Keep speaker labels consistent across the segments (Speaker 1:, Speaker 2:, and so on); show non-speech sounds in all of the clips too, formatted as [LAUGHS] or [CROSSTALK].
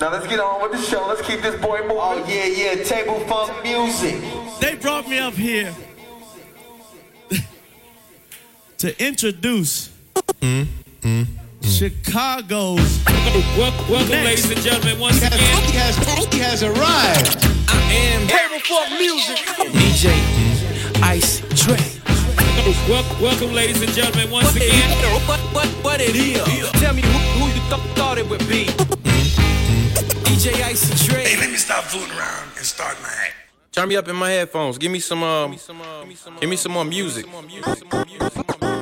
Speaker 1: Now let's get on with the show. Let's keep this boy moving.
Speaker 2: Oh yeah, yeah, table funk music.
Speaker 3: They brought me up here [LAUGHS] to introduce Chicago's.
Speaker 4: Welcome, welcome ladies and gentlemen, once again.
Speaker 2: He has, he has arrived.
Speaker 4: I am
Speaker 5: Table Funk Music.
Speaker 4: DJ Ice Dre. Welcome, welcome, ladies and gentlemen, once again.
Speaker 5: What, what, what it is? Tell me who, who you th- thought it would be.
Speaker 4: DJ Ice Dre.
Speaker 6: Hey, let me stop fooling around and start my act.
Speaker 4: Turn me up in my headphones. Give me some um, give me some more music.
Speaker 7: I've been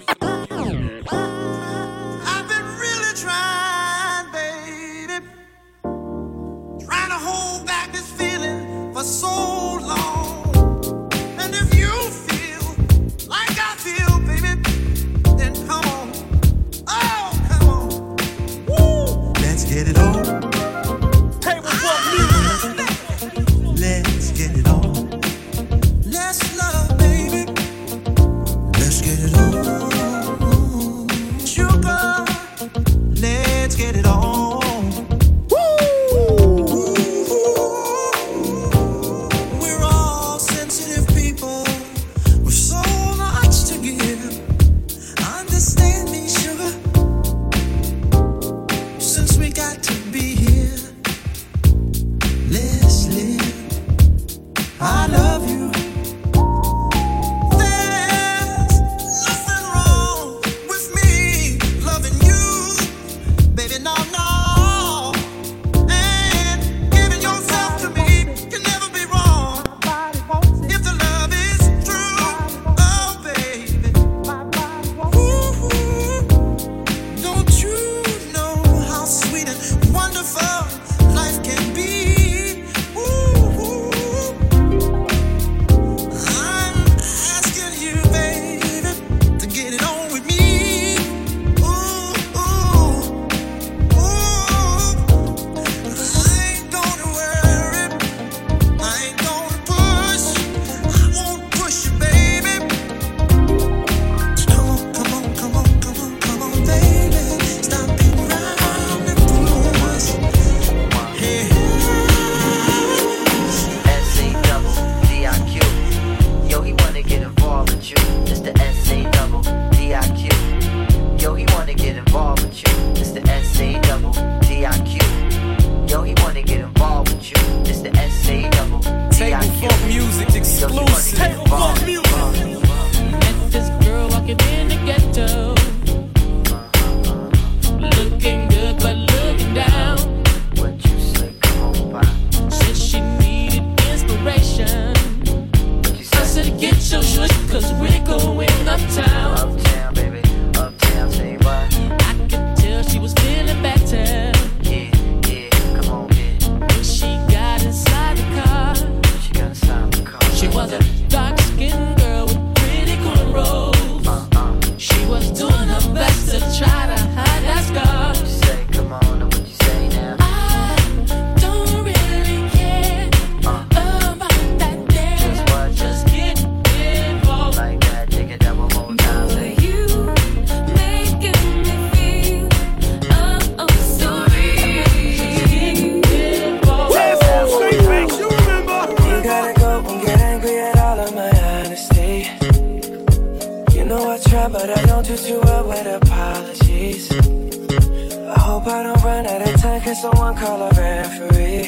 Speaker 7: can
Speaker 8: someone call a referee?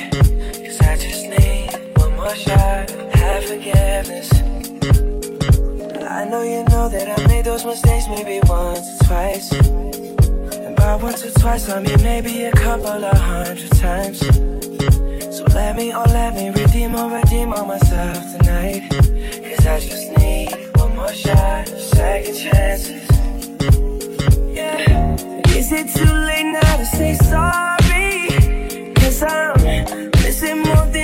Speaker 8: Cause I just need one more shot, have forgiveness. I know you know that I made those mistakes maybe once or twice. And by once or twice, I mean maybe a couple of hundred times. So let me, oh let me redeem or redeem on myself tonight. Cause I just need one more shot, second chances. Yeah. Is it too late now to say sorry? I'm missing more than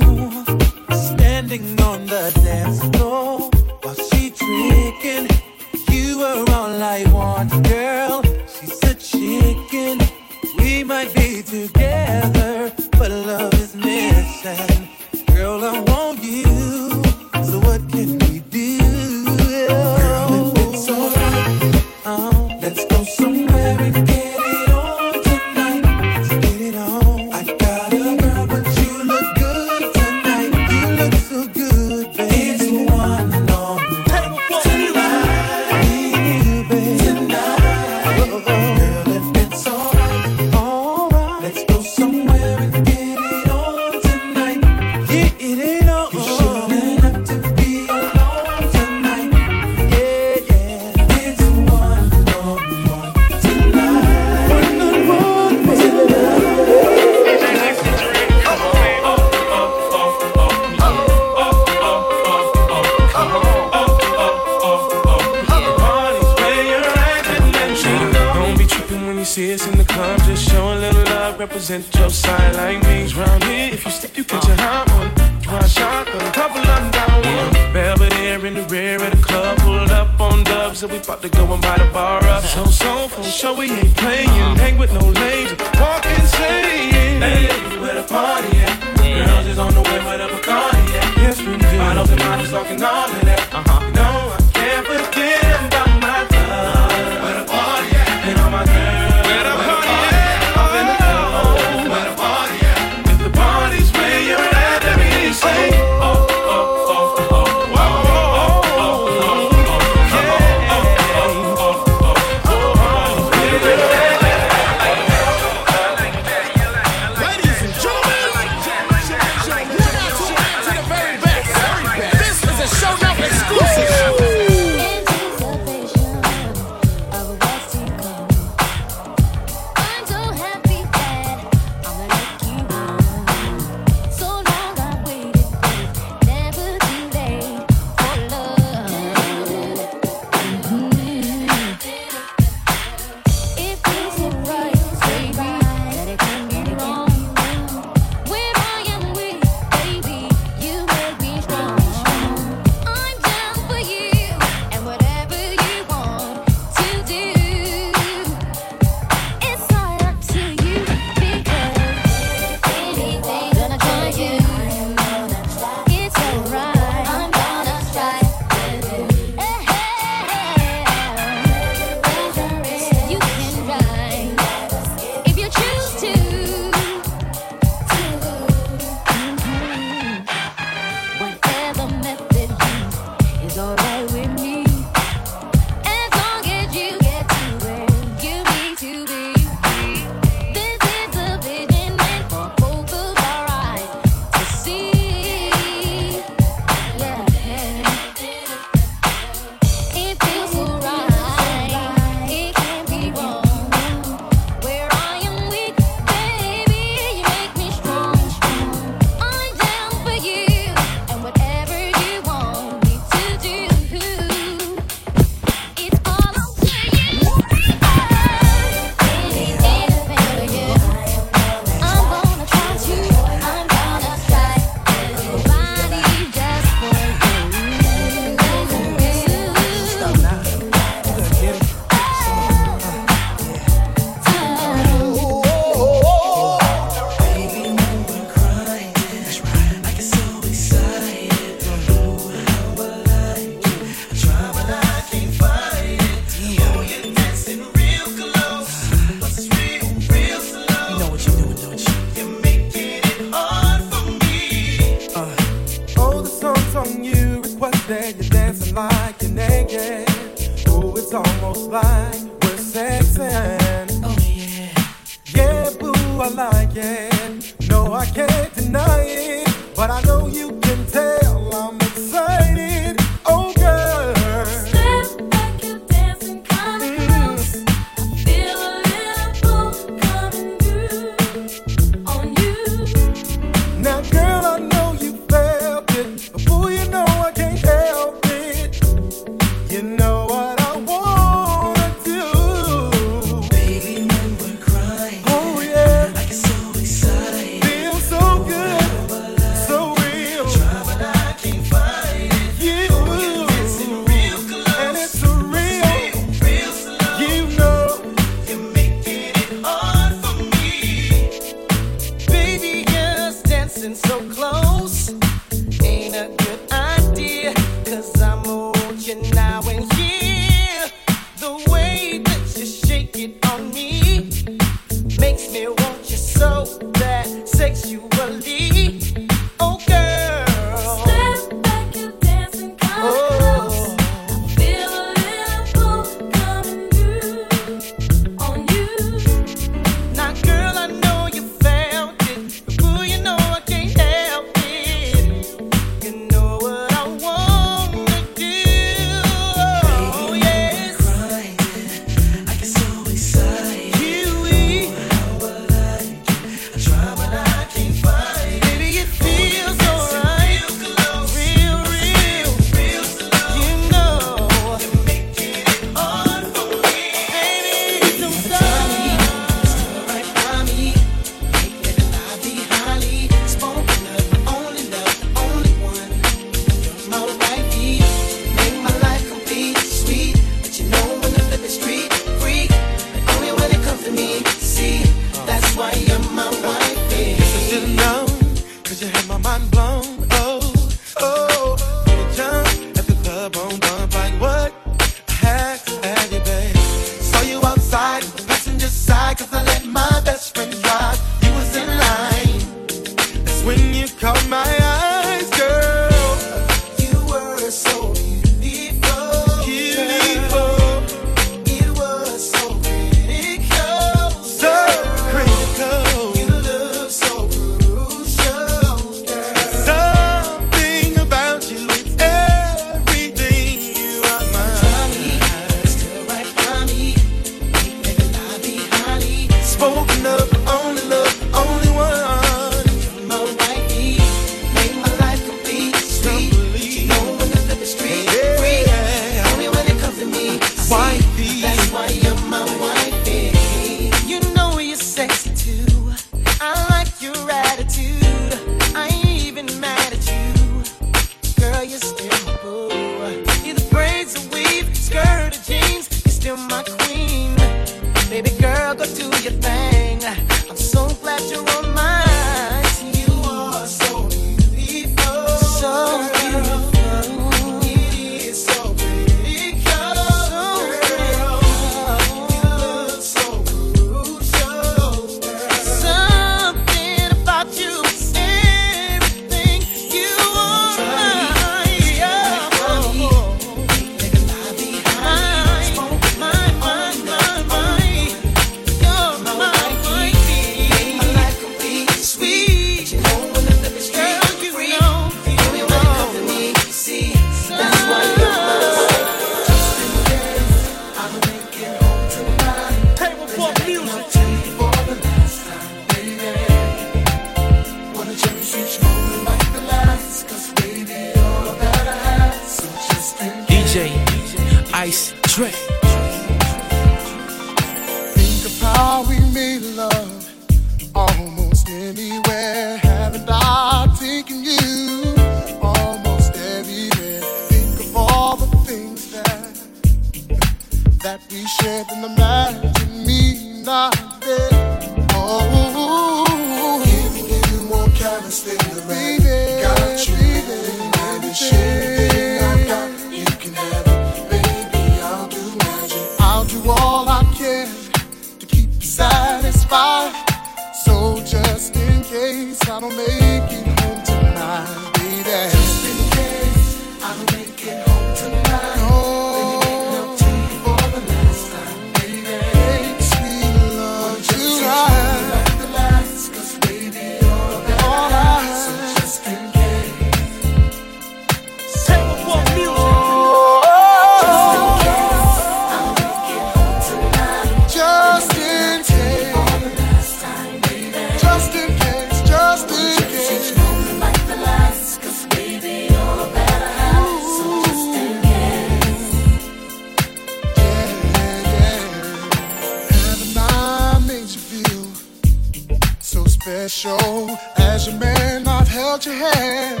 Speaker 9: As your man, I've held your hand,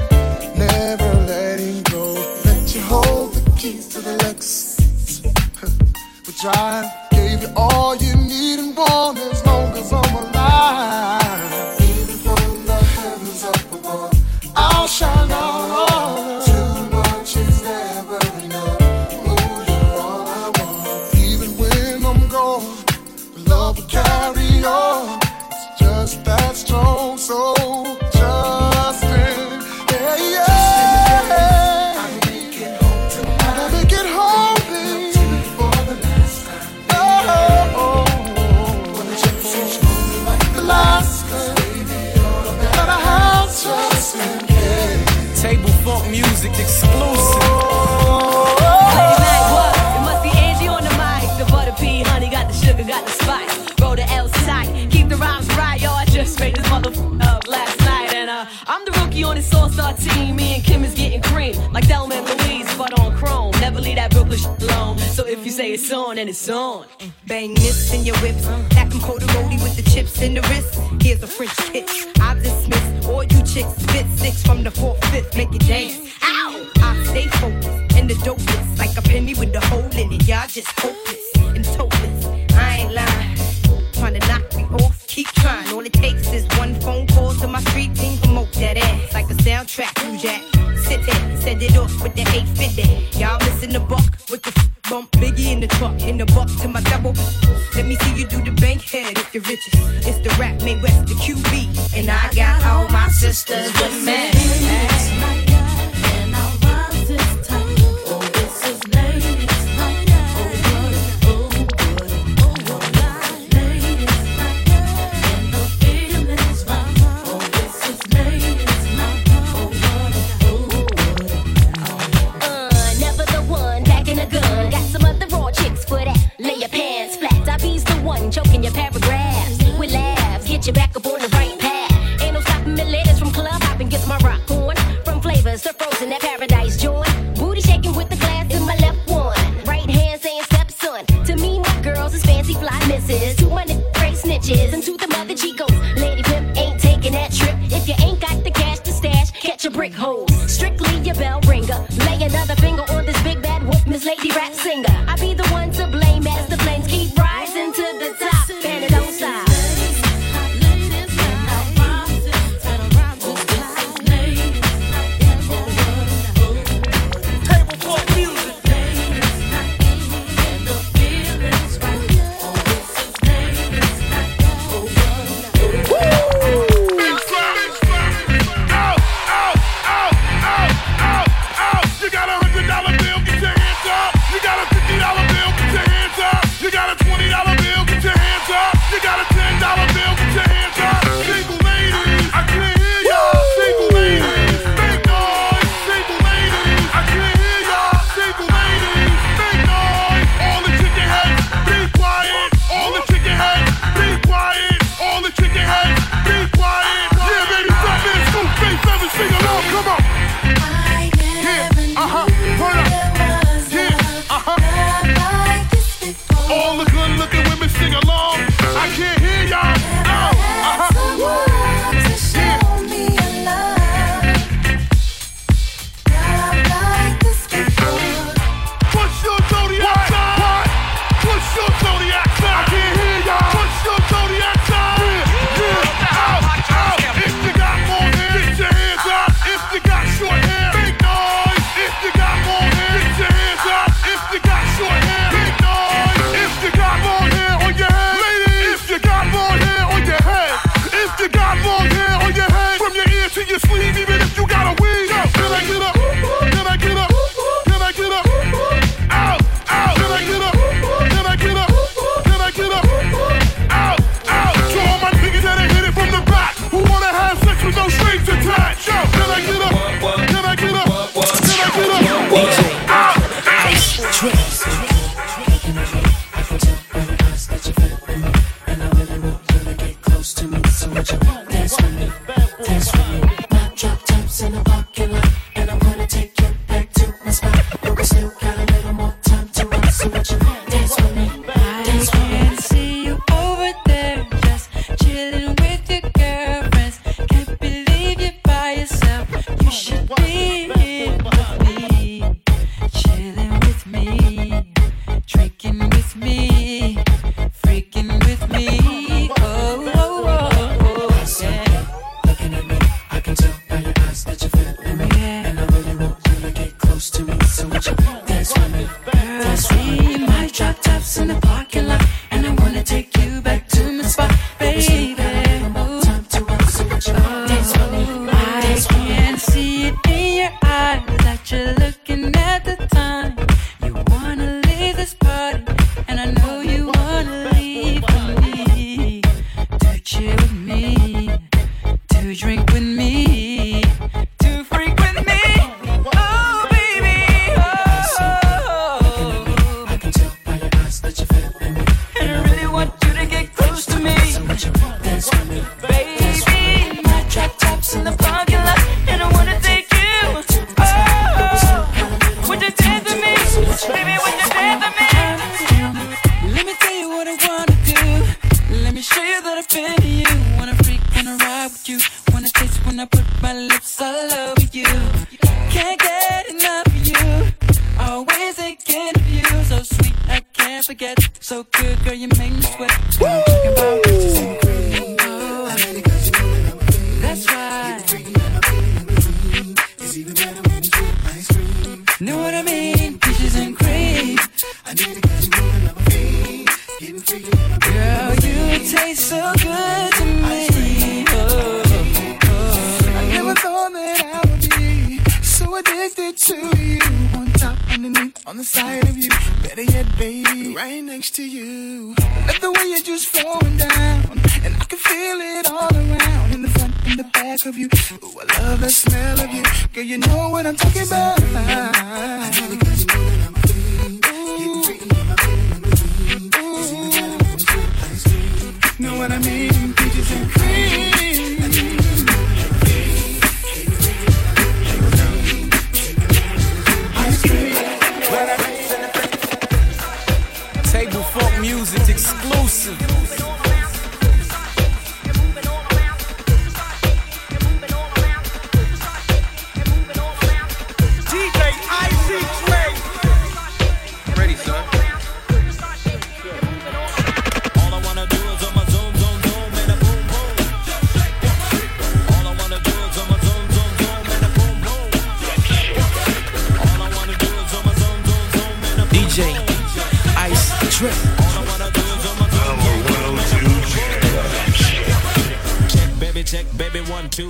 Speaker 9: never letting go. Let you hold the keys to the Lexus. Which I gave you all you need and want as long as I'm alive.
Speaker 10: If you say it's on, then it's on.
Speaker 11: Bang this in your whips. Can coat roadie with the chips in the wrist. Here's a French kiss. I dismiss all you chicks. Spit six from the fourth, fifth. Make it dance. Ow! I stay focused and the dopest. Like a penny with a hole in it. Y'all just hopeless and topless. I ain't lying. Trying to knock me off. Keep trying. All it takes is one phone call to my street team. Promote that ass like a soundtrack. You jack. Sit there. Set it off with the 850. Y'all missing the buck with the bump. Biggie in the truck. In the buck to my double. Let me see you do the bank head if you're richest. It's the rap made west the QB. And I got all my sisters with me.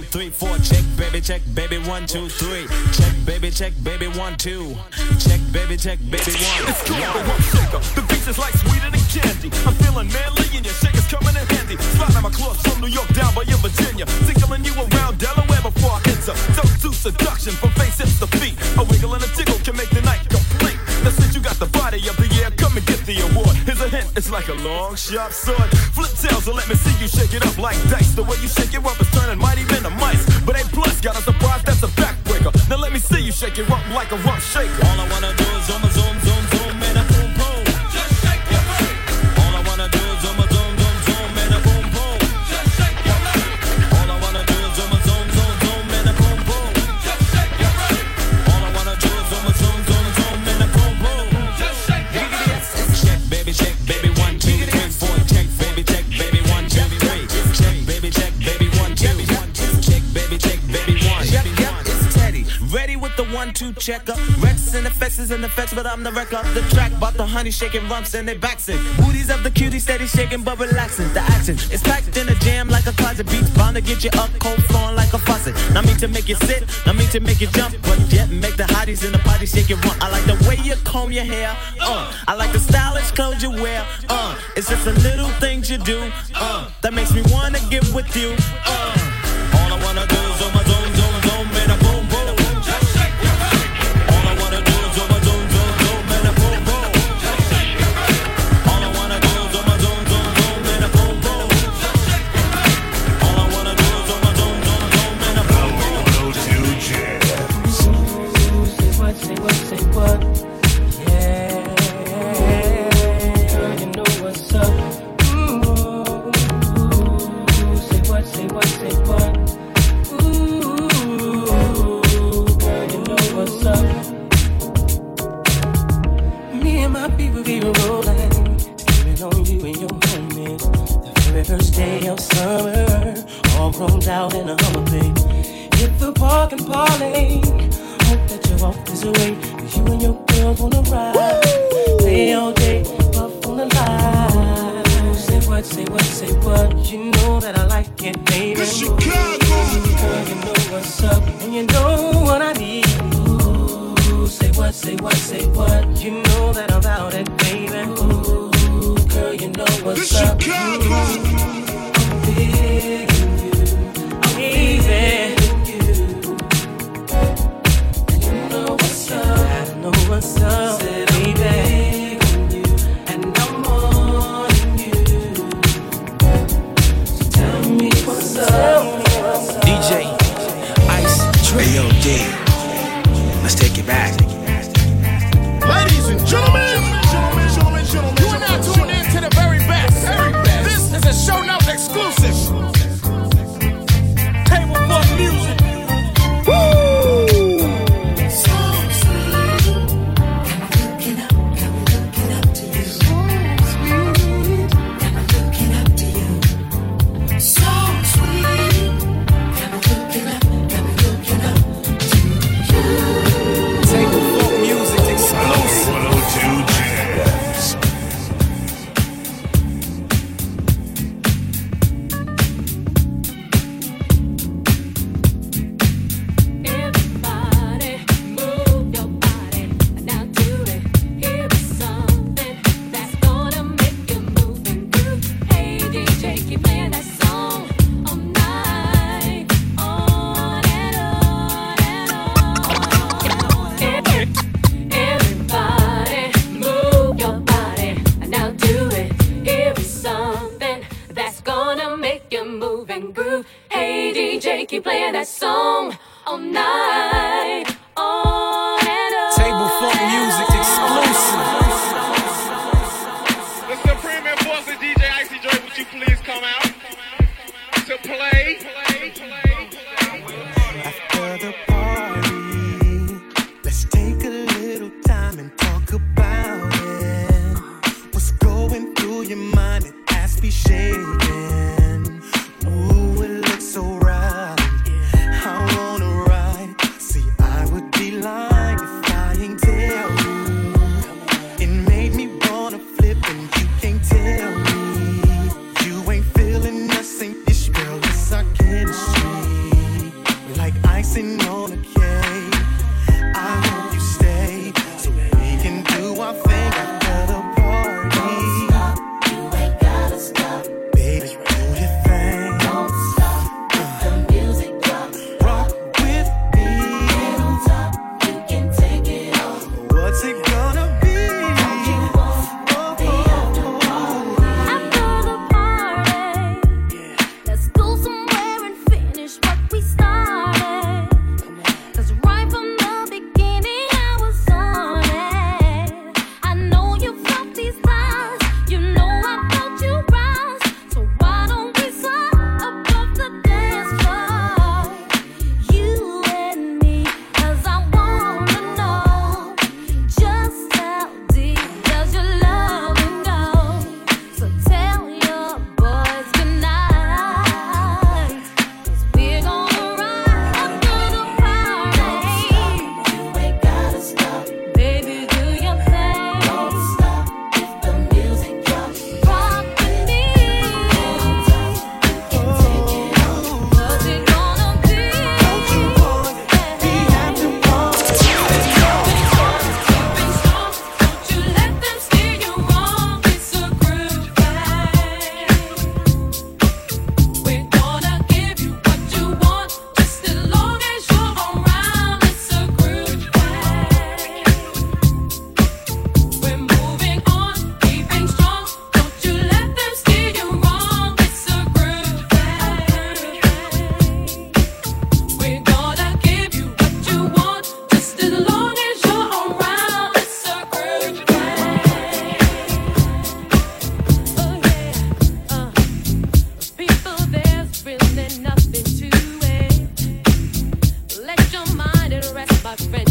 Speaker 12: three, four. Check, baby, check, baby, one, two, three. Check, baby, check, baby, one, two. Check, baby, check, baby, one.
Speaker 13: It's cool, but one shaker. The beats is like sweeter than candy. I'm feeling manly and your shaker's coming in handy. Slide on my clothes from New York down by in Virginia. Tickling you around Delaware before I enter. Don't do seduction from face to feet. A wiggle and a tickle. like a long, sharp sword. Flip tails and let me see you shake it up like dice. The way you shake it up is turning mighty men to mice. But A plus got a surprise that's a backbreaker. Now let me see you shake it up like a rock shaker.
Speaker 12: All I wanna do is
Speaker 14: on checker. Rex and effects and effects, but I'm the wreck off the track. Bought the honey shaking rumps and they backs it. Booties of the cutie steady shaking but relaxing. The action is packed in a jam like a closet. Beats bound to get you up cold, flowing like a faucet. Not mean to make you sit, not mean to make you jump, but yet make the hotties in the party shake it run. I like the way you comb your hair, uh. I like the stylish clothes you wear, uh. It's just the little things you do, uh. That makes me wanna get
Speaker 7: with you, uh.
Speaker 15: judgment.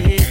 Speaker 15: Want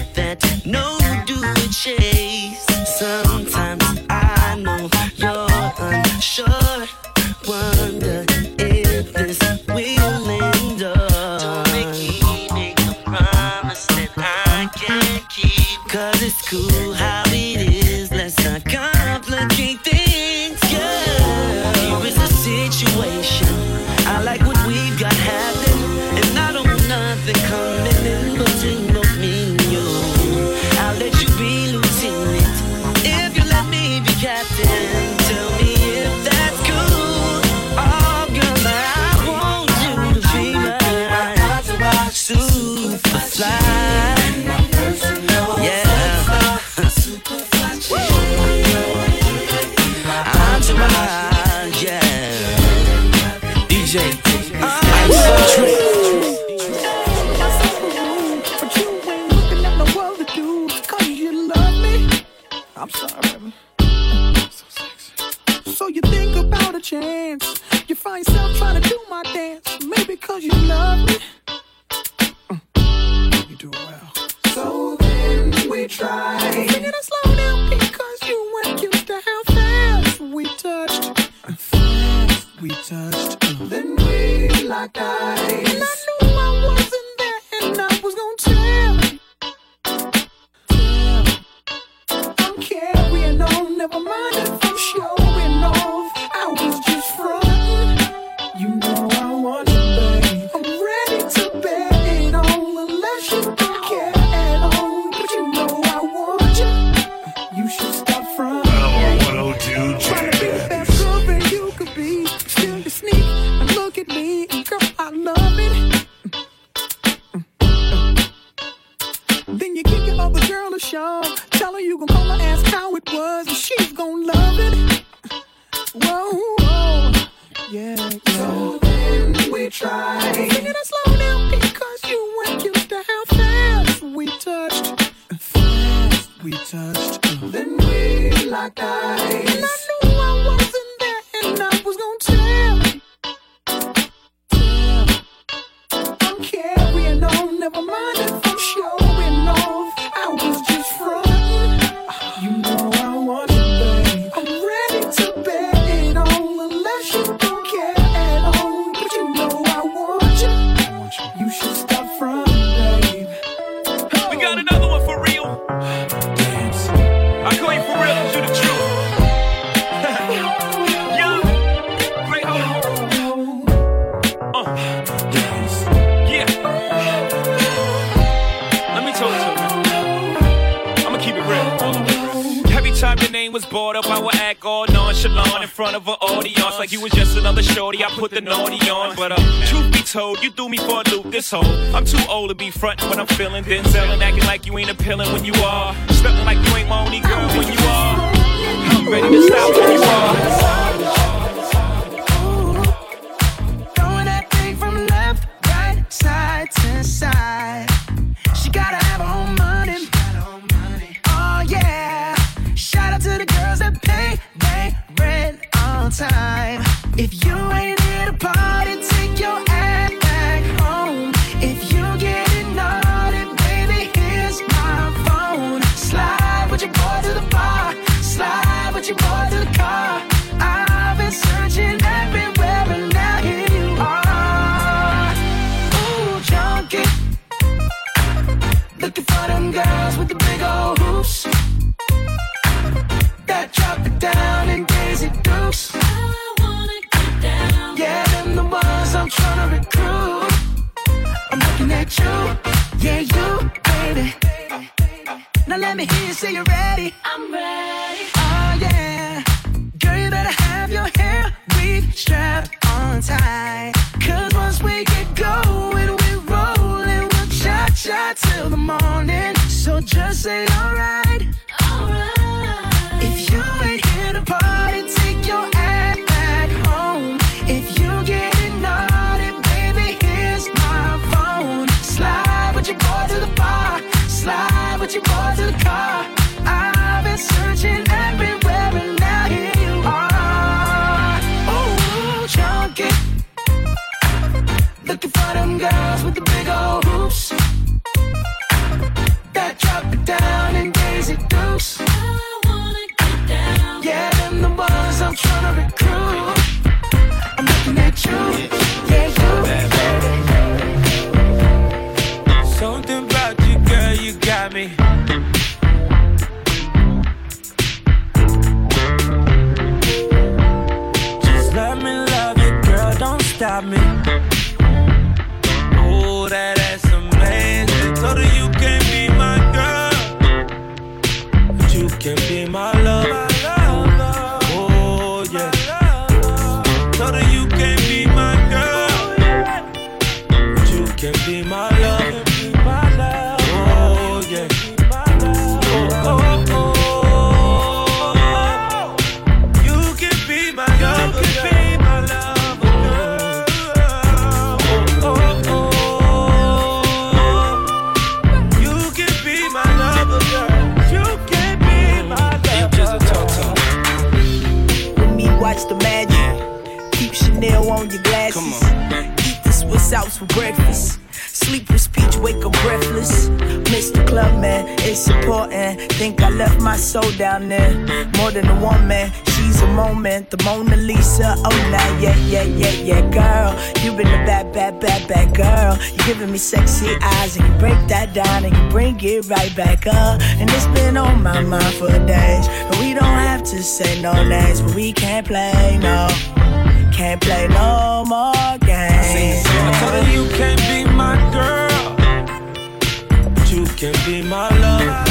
Speaker 15: be
Speaker 16: front when I'm feeling, thin. my
Speaker 17: love. So down
Speaker 18: there. More than a woman, she's a moment. The Mona Lisa, oh now, yeah, yeah, yeah, yeah, girl. You been a bad, bad, bad, bad girl. You giving me sexy eyes, and you break that down, and you bring it right back up. And it's been on my mind for days. But we don't have to say no names, but we can't play no. Can't play no more games.
Speaker 14: I tell you, you can't be my girl, but you can be my
Speaker 15: love.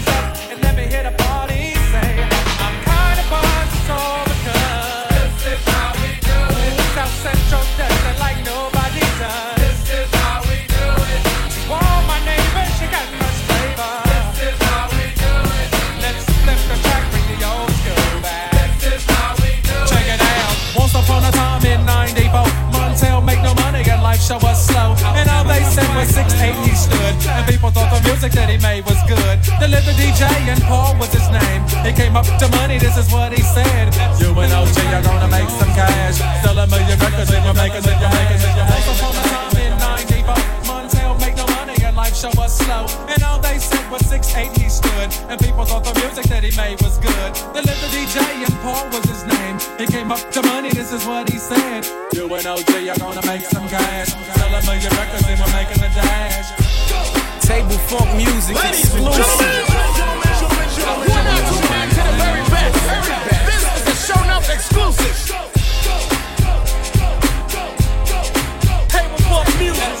Speaker 19: said was 6'8 he stood. And people thought the music that he made was good. The lived the DJ and Paul was his name. He came up to money, this is what he said. You and OG are gonna make some cash. Sell a million records and you're making it, you're making it, you're making. Show was slow. And all they said was 6'8 he stood. And people thought the music that he made was good. They lived the DJ and Paul was his name. He came up to money, this is what he said. You and OG are gonna make some cash. Sell a million records and we're making a dash.
Speaker 20: Table funk music exclusive.
Speaker 21: One out, two back to the very best. This is a show now exclusive.
Speaker 19: Table funk music.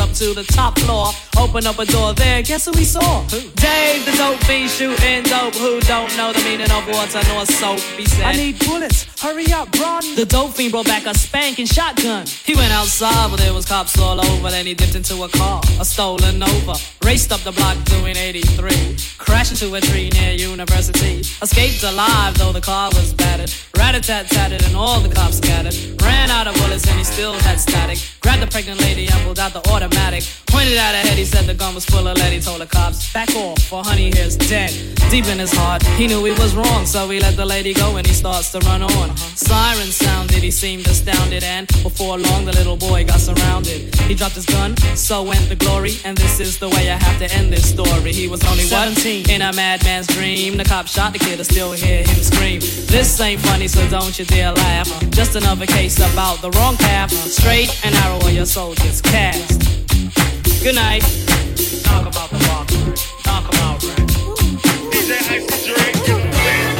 Speaker 22: up to the top floor. Opened up a door there. Guess who we saw? Dave, the dope fiend shooting dope. Who don't know the meaning of water nor soap? He said,
Speaker 21: I need bullets. Hurry up, run.
Speaker 22: the dope fiend brought back a spanking shotgun. He went outside, but there was cops all over. Then he dipped into a car, a stolen Nova. Raced up the block doing 83. Crashed into a tree near University. Escaped alive, though the car was battered. Rat-a-tat-tatted and all the cops scattered. Ran out of bullets and he still had static. Grabbed the pregnant lady and pulled out the automatic. Pointed at her head, he said the gun was full of lead. He told the cops, back off, for honey here's dead. Deep in his heart, he knew he was wrong, so he let the lady go and he starts to run on. Sirens sounded, he seemed astounded, and before long the little boy got surrounded. He dropped his gun, so went the glory, and this is the way I have to end this story. He was only what? 17 in a madman's dream. The cop shot the kid, I still hear him scream. This ain't funny, so don't you dare laugh. Just another case about the wrong path. Straight and narrow where your soul gets cast. Good night. Talk about the walk. Talk about right.
Speaker 21: You make me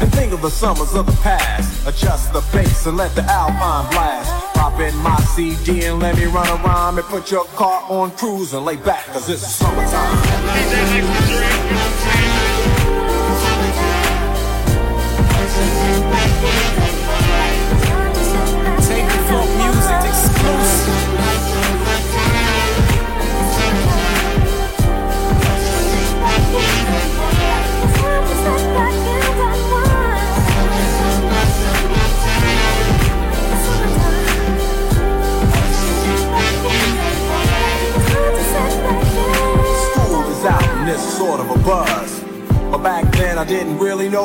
Speaker 23: and think of the summers of the past. Adjust the bass and let the alpine blast. Pop in my CD and let me run around and put your car on cruise and lay back, cause it's summertime.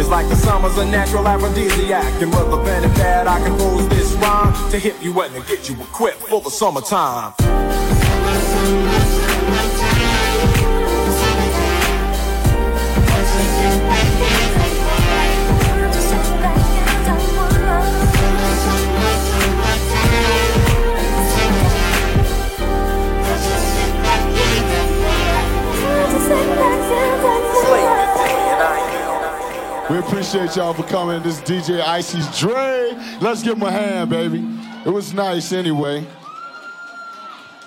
Speaker 23: It's like the summer's a natural aphrodisiac. And pen and pad, I compose this rhyme to hit you and to get you equipped for the summertime.
Speaker 24: We appreciate y'all for coming. This is DJ Icy's Dre. Let's give him a hand, baby. It was nice anyway.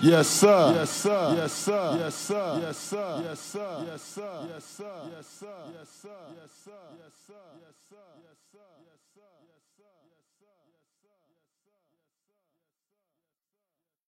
Speaker 24: Yes, sir. Yes, sir. Yes, sir. Yes, sir. Yes, sir. Yes, sir. Yes, sir. Yes, sir. Yes, sir. Yes, sir. Yes, sir. Yes, sir. Yes, sir. Yes, sir.